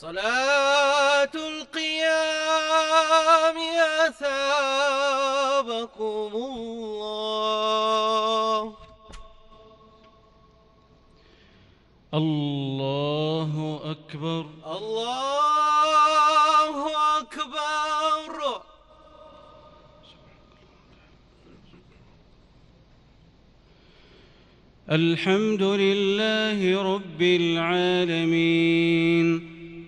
صلاة القيام أثابكم الله. الله أكبر. الله أكبر. الحمد لله رب العالمين.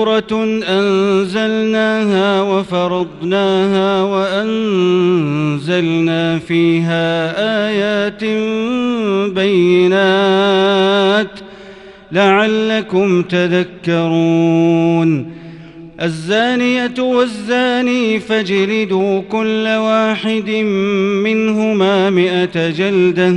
سورة أنزلناها وفرضناها وأنزلنا فيها آيات بينات لعلكم تذكرون. الزانية والزاني فاجلدوا كل واحد منهما مئة جلدة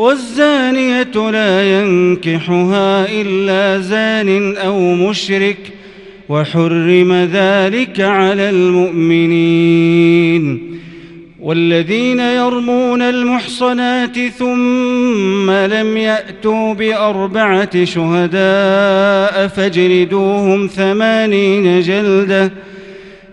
والزانية لا ينكحها إلا زان أو مشرك وحرم ذلك على المؤمنين. والذين يرمون المحصنات ثم لم يأتوا بأربعة شهداء فاجلدوهم ثمانين جلدة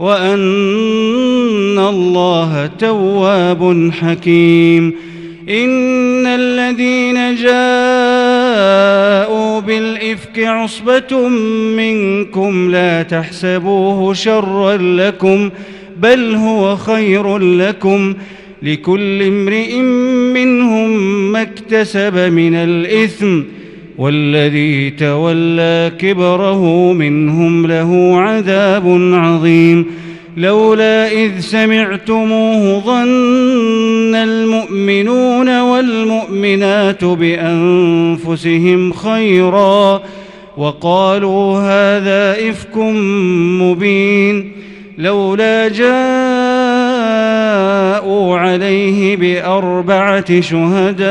وأن الله تواب حكيم. إن الذين جاءوا بالإفك عصبة منكم لا تحسبوه شرا لكم بل هو خير لكم. لكل امرئ منهم ما اكتسب من الإثم والذي تولى كبره منهم له عذاب عظيم. لولا إذ سمعتموه ظن المؤمنون والمؤمنات بأنفسهم خيرا وقالوا هذا إفك مبين. لولا جاءوا عليه بأربعة شهداء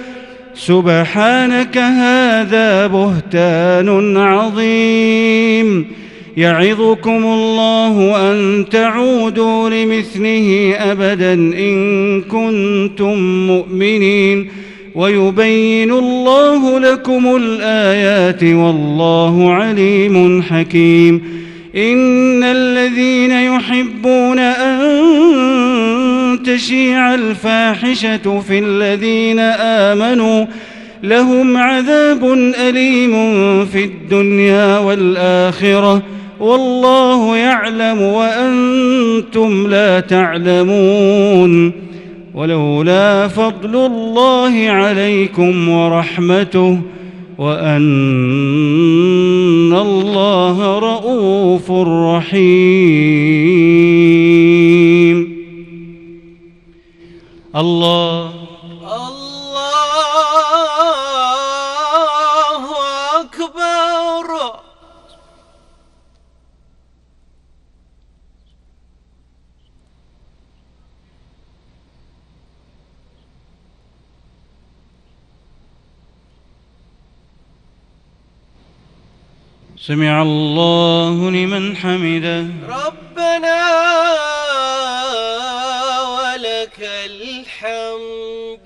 سبحانك هذا بهتان عظيم. يعظكم الله أن تعودوا لمثله ابدا إن كنتم مؤمنين. ويبين الله لكم الآيات والله عليم حكيم. إن الذين يحبون أن تشيع الفاحشة في الذين آمنوا لهم عذاب أليم في الدنيا والآخرة والله يعلم وأنتم لا تعلمون ولولا فضل الله عليكم ورحمته وأن الله رءوف رحيم الله. الله أكبر. سمع الله لمن حمده. ربنا ولك الحمد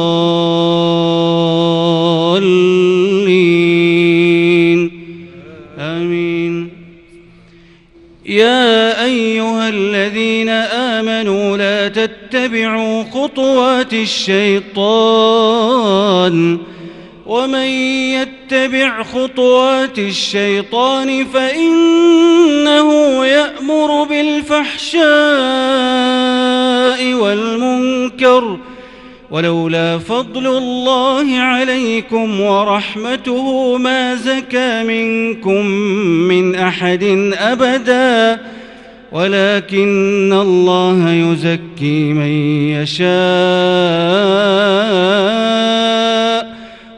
خطوات الشيطان ومن يتبع خطوات الشيطان فإنه يأمر بالفحشاء والمنكر ولولا فضل الله عليكم ورحمته ما زكى منكم من أحد أبدا ولكن الله يزكي من يشاء.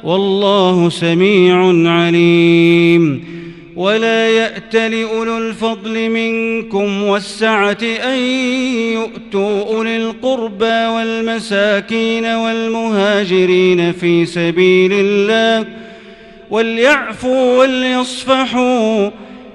والله سميع عليم. ولا يأت لأولو الفضل منكم والسعة أن يؤتوا أولي القربى والمساكين والمهاجرين في سبيل الله. وليعفوا وليصفحوا.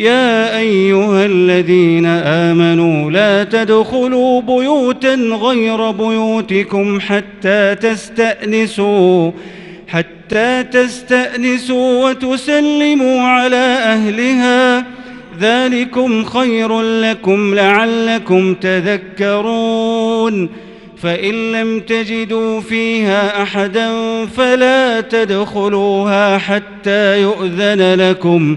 يا أيها الذين آمنوا لا تدخلوا بيوتا غير بيوتكم حتى تستأنسوا حتى تستأنسوا وتسلموا على أهلها. ذلكم خير لكم لعلكم تذكرون. فإن لم تجدوا فيها أحدا فلا تدخلوها حتى يؤذن لكم.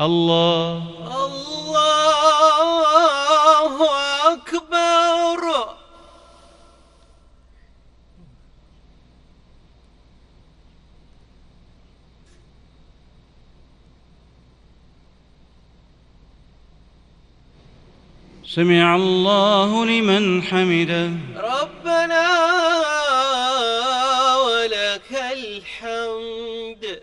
الله. الله أكبر. سمع الله لمن حمده. ربنا ولك الحمد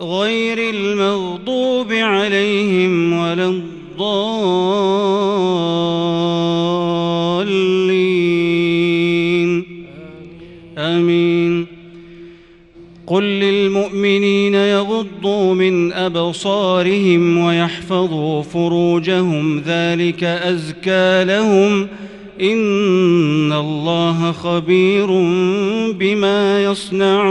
غير المغضوب عليهم ولا الضالين. آمين. قل للمؤمنين يغضوا من أبصارهم ويحفظوا فروجهم ذلك أزكى لهم. إن الله خبير بما يصنعون.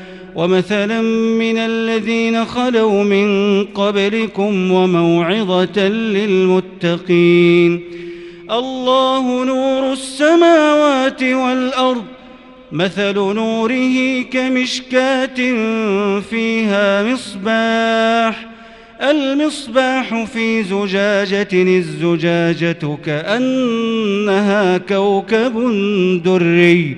ومثلا من الذين خلوا من قبلكم وموعظة للمتقين. الله نور السماوات والأرض مثل نوره كمشكاة فيها مصباح. المصباح في زجاجة الزجاجة كأنها كوكب دري.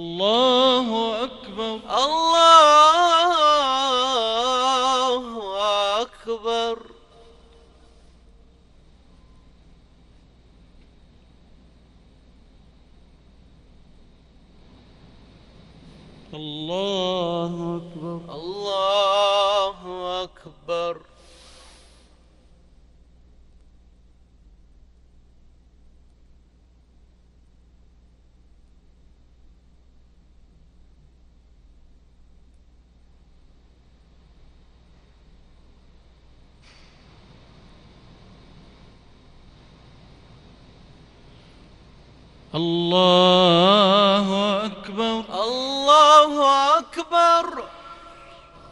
الله أكبر الله أكبر الله أكبر الله أكبر الله أكبر الله أكبر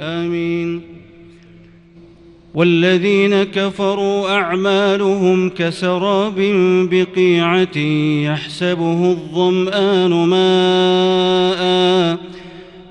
آمين. والذين كفروا أعمالهم كسراب بقيعة يحسبه الظمآن ماءً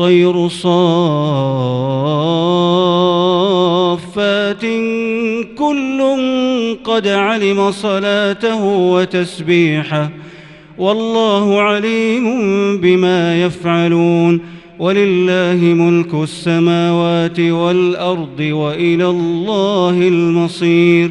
والطير صافات. كل قد علم صلاته وتسبيحه. والله عليم بما يفعلون. ولله ملك السماوات والأرض وإلى الله المصير.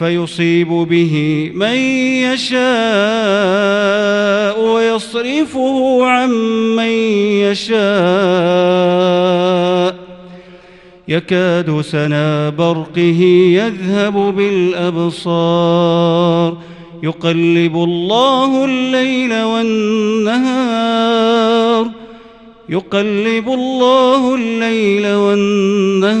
فيصيب به من يشاء ويصرفه عن من يشاء. يكاد سنا برقه يذهب بالأبصار. يقلب الله الليل والنهار. يقلب الله الليل والنهار.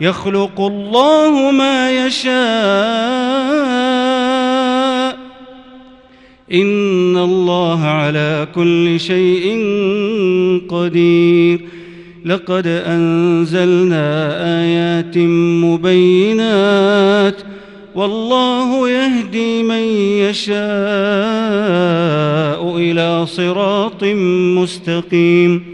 يخلق الله ما يشاء. إن الله على كل شيء قدير. لقد أنزلنا آيات مبينات. والله يهدي من يشاء إلى صراط مستقيم.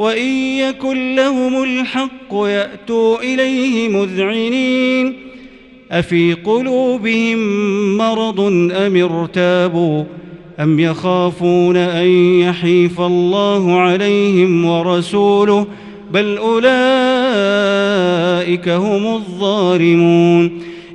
وإن يكن لهم الحق يأتوا إليه مذعنين. أفي قلوبهم مرض أم ارتابوا؟ أم يخافون أن يحيف الله عليهم ورسوله؟ بل أولئك هم الظالمون.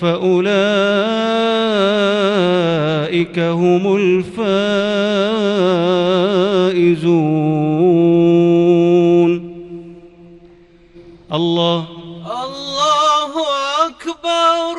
فأولئك هم الفائزون. الله أكبر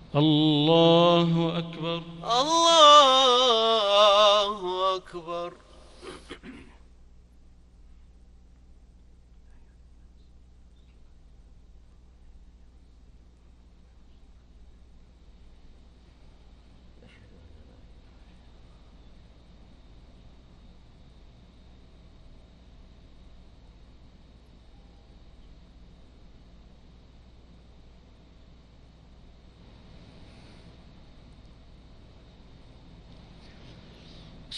الله أكبر. الله أكبر.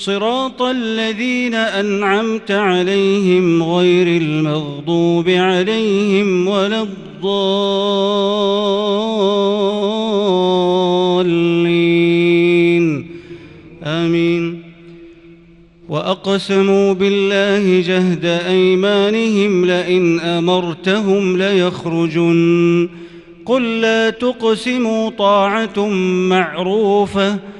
صراط الذين أنعمت عليهم غير المغضوب عليهم ولا الضالين. آمين. وأقسموا بالله جهد أيمانهم لئن أمرتهم ليخرجن. قل لا تقسموا طاعة معروفة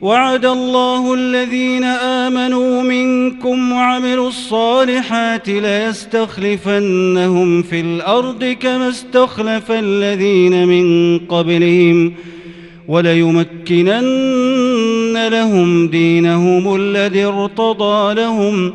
وعد الله الذين آمنوا منكم وعملوا الصالحات ليستخلفنهم في الأرض كما استخلف الذين من قبلهم وليمكنن لهم دينهم الذي ارتضى لهم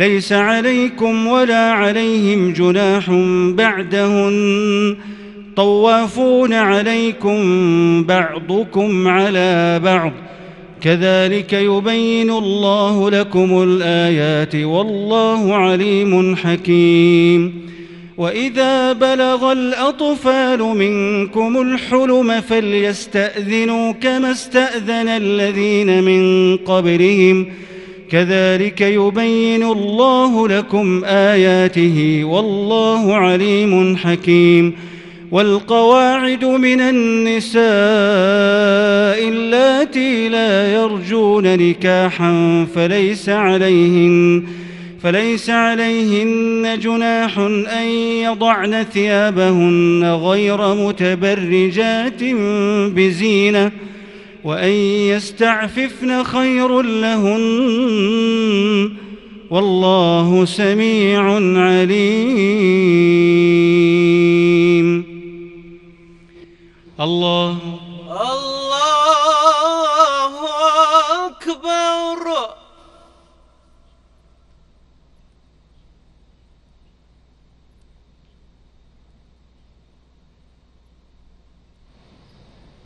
ليس عليكم ولا عليهم جناح بعدهن. طوافون عليكم بعضكم على بعض. كذلك يبين الله لكم الآيات والله عليم حكيم. وإذا بلغ الأطفال منكم الحلم فليستأذنوا كما استأذن الذين من قبلهم. كذلك يبين الله لكم آياته والله عليم حكيم والقواعد من النساء اللاتي لا يرجون نكاحا فليس عليهن فليس عليهن جناح أن يضعن ثيابهن غير متبرجات بزينة وأن يستعففن خير لهن والله سميع عليم. الله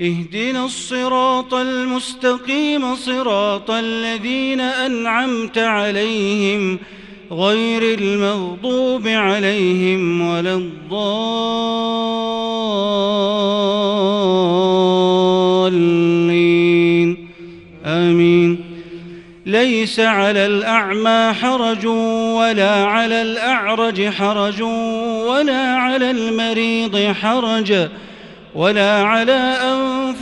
اهدنا الصراط المستقيم صراط الذين أنعمت عليهم غير المغضوب عليهم ولا الضالين. آمين. ليس على الأعمى حرج ولا على الأعرج حرج ولا على المريض حرج ولا على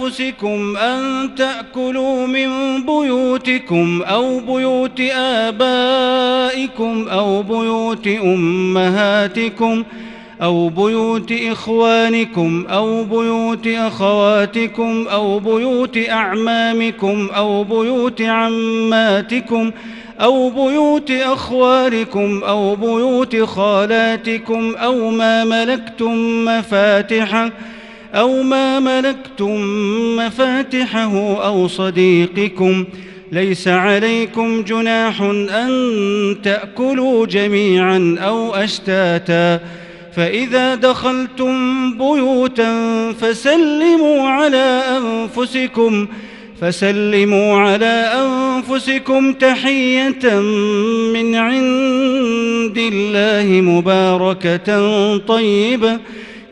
أنفسكم أن تأكلوا من بيوتكم أو بيوت آبائكم أو بيوت أمهاتكم أو بيوت إخوانكم أو بيوت أخواتكم أو بيوت أعمامكم أو بيوت عماتكم أو بيوت أخوالكم أو بيوت خالاتكم أو ما ملكتم مفاتحه أو ما ملكتم مفاتحه أو صديقكم ليس عليكم جناح أن تأكلوا جميعا أو أشتاتا. فإذا دخلتم بيوتا فسلموا على أنفسكم فسلموا على أنفسكم تحية من عند الله مباركة طيبة.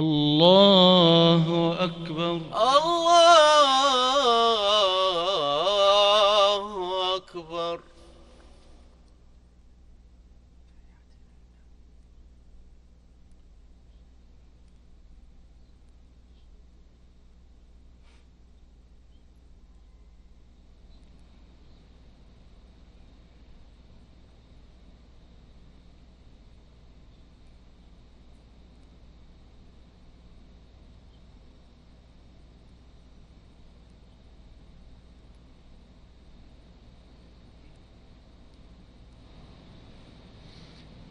الله أكبر. الله أكبر.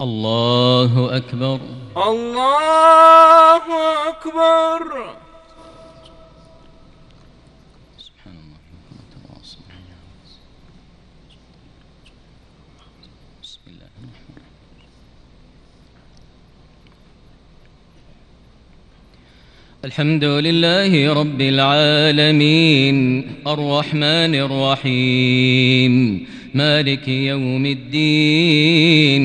الله أكبر. الله أكبر. سبحان الله بسم الله الرحمن الرحيم الحمد لله رب العالمين الرحمن الرحيم مالك يوم الدين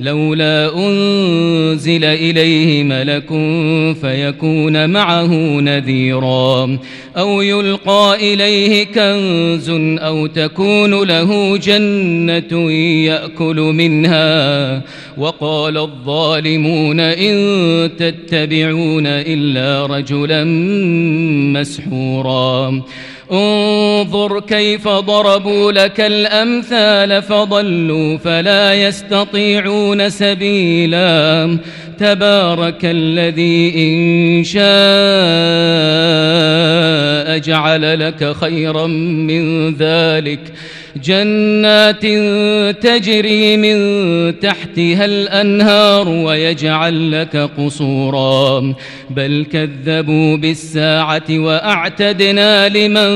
لولا أنزل إليه ملك فيكون معه نذيرا أو يلقى إليه كنز أو تكون له جنة يأكل منها وقال الظالمون إن تتبعون إلا رجلا مسحورا انظر كيف ضربوا لك الأمثال فضلوا فلا يستطيعون سبيلا. تبارك الذي إن شاء جعل لك خيرا من ذلك. جنات تجري من تحتها الأنهار ويجعل لك قصورا. بل كذبوا بالساعة وأعتدنا لمن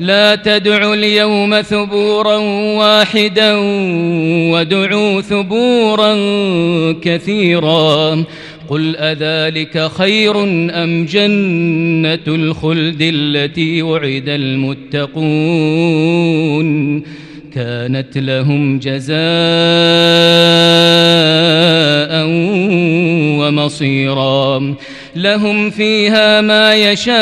لا تدعوا اليوم ثبورا واحدا وادعوا ثبورا كثيرا. قل أذلك خير أم جنة الخلد التي وعد المتقون؟ كانت لهم جزاء ومصيرا. لهم فيها ما يشاءون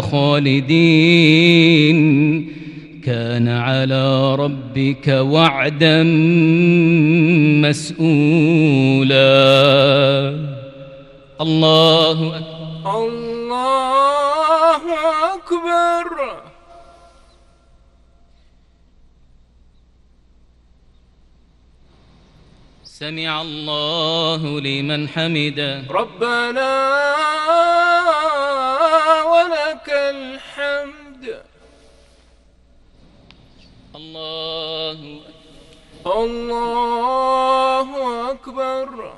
خالدين. كان على ربك وعدا مسؤولا. الله أكبر. الله أكبر. سمع الله لمن حمده. ربنا ولك الحمد. الله الله أكبر.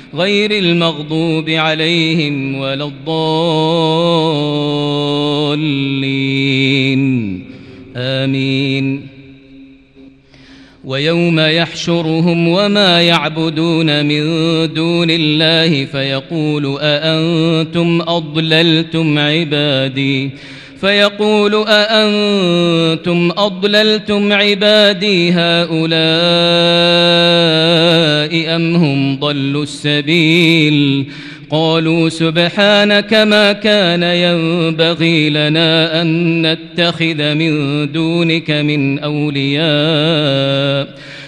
غير المغضوب عليهم ولا الضالين. آمين. ويوم يحشرهم وما يعبدون من دون الله فيقول أأنتم أضللتم عبادي؟ فيقول أأنتم أضللتم عبادي هؤلاء أم هم ضلوا السبيل قالوا سبحانك ما كان ينبغي لنا أن نتخذ من دونك من أولياء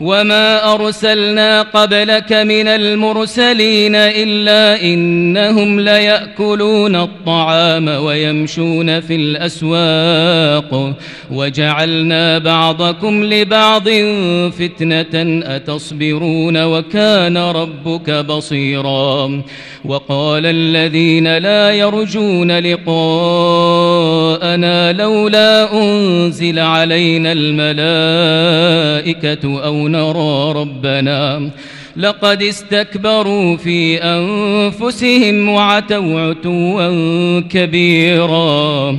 وما أرسلنا قبلك من المرسلين إلا إنهم ليأكلون الطعام ويمشون في الأسواق وجعلنا بعضكم لبعض فتنة أتصبرون وكان ربك بصيرا وقال الذين لا يرجون لقاءنا لولا أنزل علينا الملائكة أو نرى ربنا. لقد استكبروا في أنفسهم وعتوا عتوا كبيرا.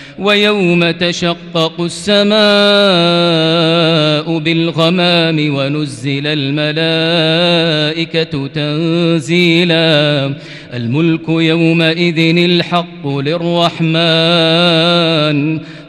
ويوم تشقق السماء بالغمام ونزل الملائكة تنزيلا. الملك يومئذ الحق للرحمن.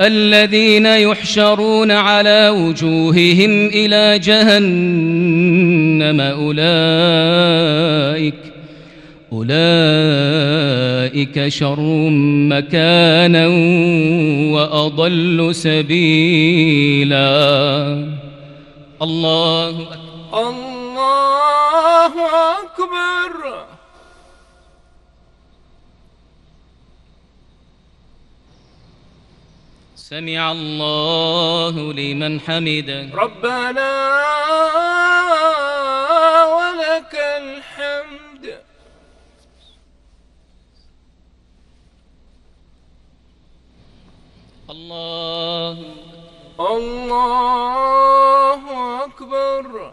الذين يحشرون على وجوههم إلى جهنم أولئك أولئك شر مكانا وأضل سبيلا. الله أكبر. الله أكبر. سمع الله لمن حمده. ربنا ولك الحمد. الله الله أكبر.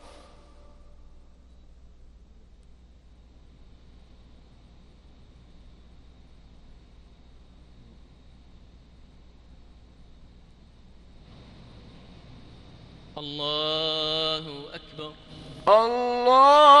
الله أكبر. الله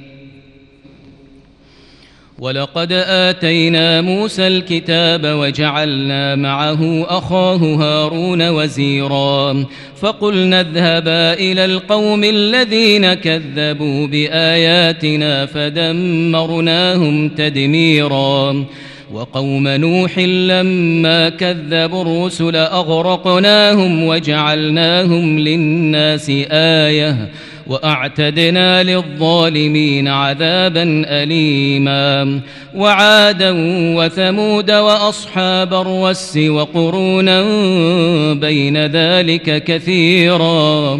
ولقد آتينا موسى الكتاب وجعلنا معه أخاه هارون وزيرا فقلنا اذهبا إلى القوم الذين كذبوا بآياتنا فدمرناهم تدميرا وقوم نوح لما كذبوا الرسل أغرقناهم وجعلناهم للناس آيةً وأعتدنا للظالمين عذابا أليما. وعادا وثمود وأصحاب الرس وقرونا بين ذلك كثيرا.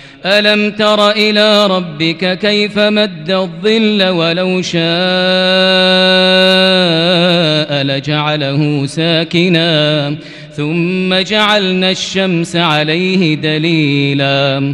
ألم تر إلى ربك كيف مد الظل ولو شاء لجعله ساكنا ثم جعلنا الشمس عليه دليلا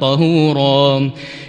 طهورا.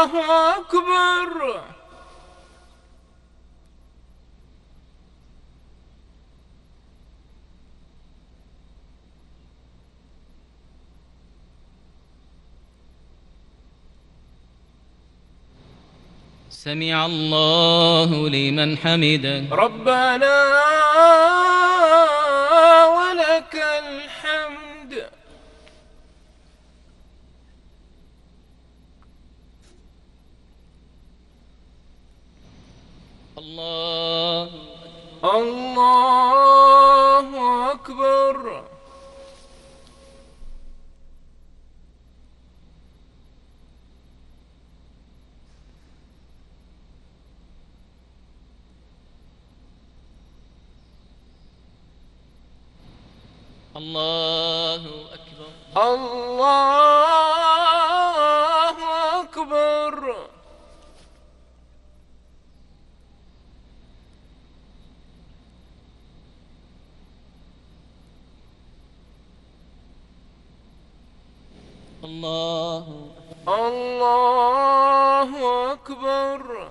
الله أكبر. سمع الله لمن حمده. ربنا ولك الحمد. الله. الله أكبر. الله أكبر. الله أكبر الله الله أكبر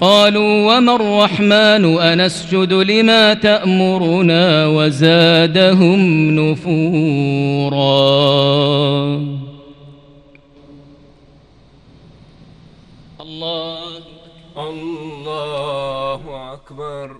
قالوا وما الرحمن أنسجد لما تأمرنا وزادهم نفورا. الله الله أكبر.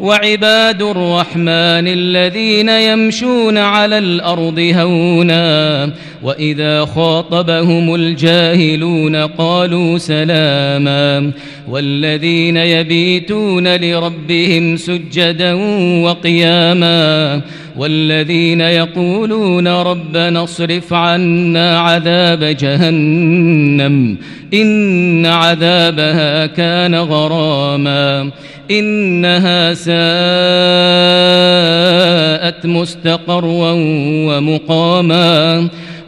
وعباد الرحمن الذين يمشون على الأرض هونا وإذا خاطبهم الجاهلون قالوا سلاما. والذين يبيتون لربهم سجدا وقياما. والذين يقولون ربنا اصرف عنا عذاب جهنم إن عذابها كان غراما. إنها ساءت مستقرا ومقاما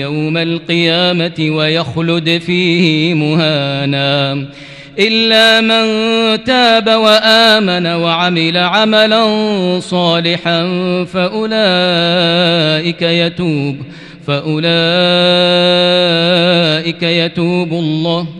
يوم القيامة ويخلد فيه مهانا. إلا من تاب وآمن وعمل عملا صالحا فأولئك يتوب فأولئك يتوب الله.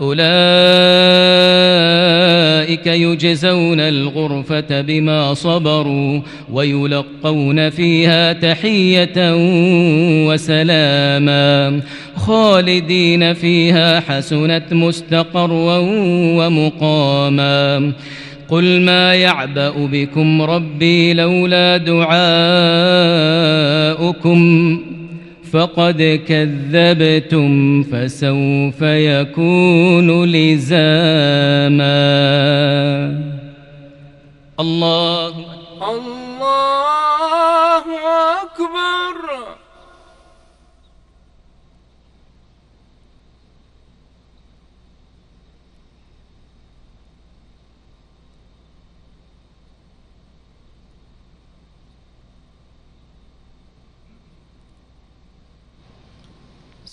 أولئك يجزون الغرفة بما صبروا ويلقون فيها تحية وسلاما خالدين فيها حسنت مستقرا ومقاما قل ما يعبأ بكم ربي لولا دعاؤكم فقد كذبتم فسوف يكون لزاما. الله الله أكبر.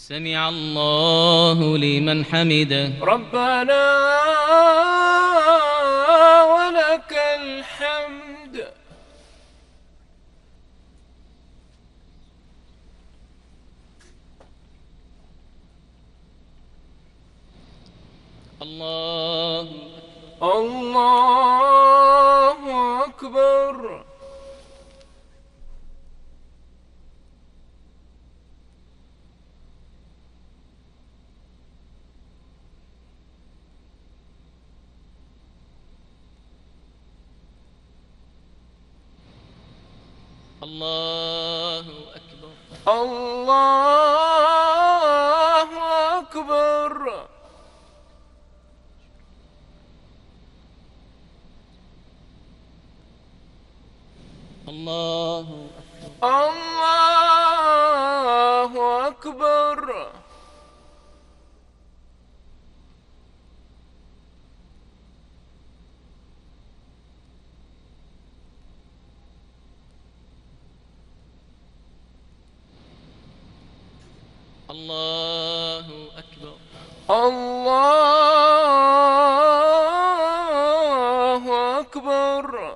سمع الله لمن حمده. ربنا ولك الحمد. الله الله أكبر الله أكبر الله أكبر الله أكبر الله أكبر الله أكبر الله أكبر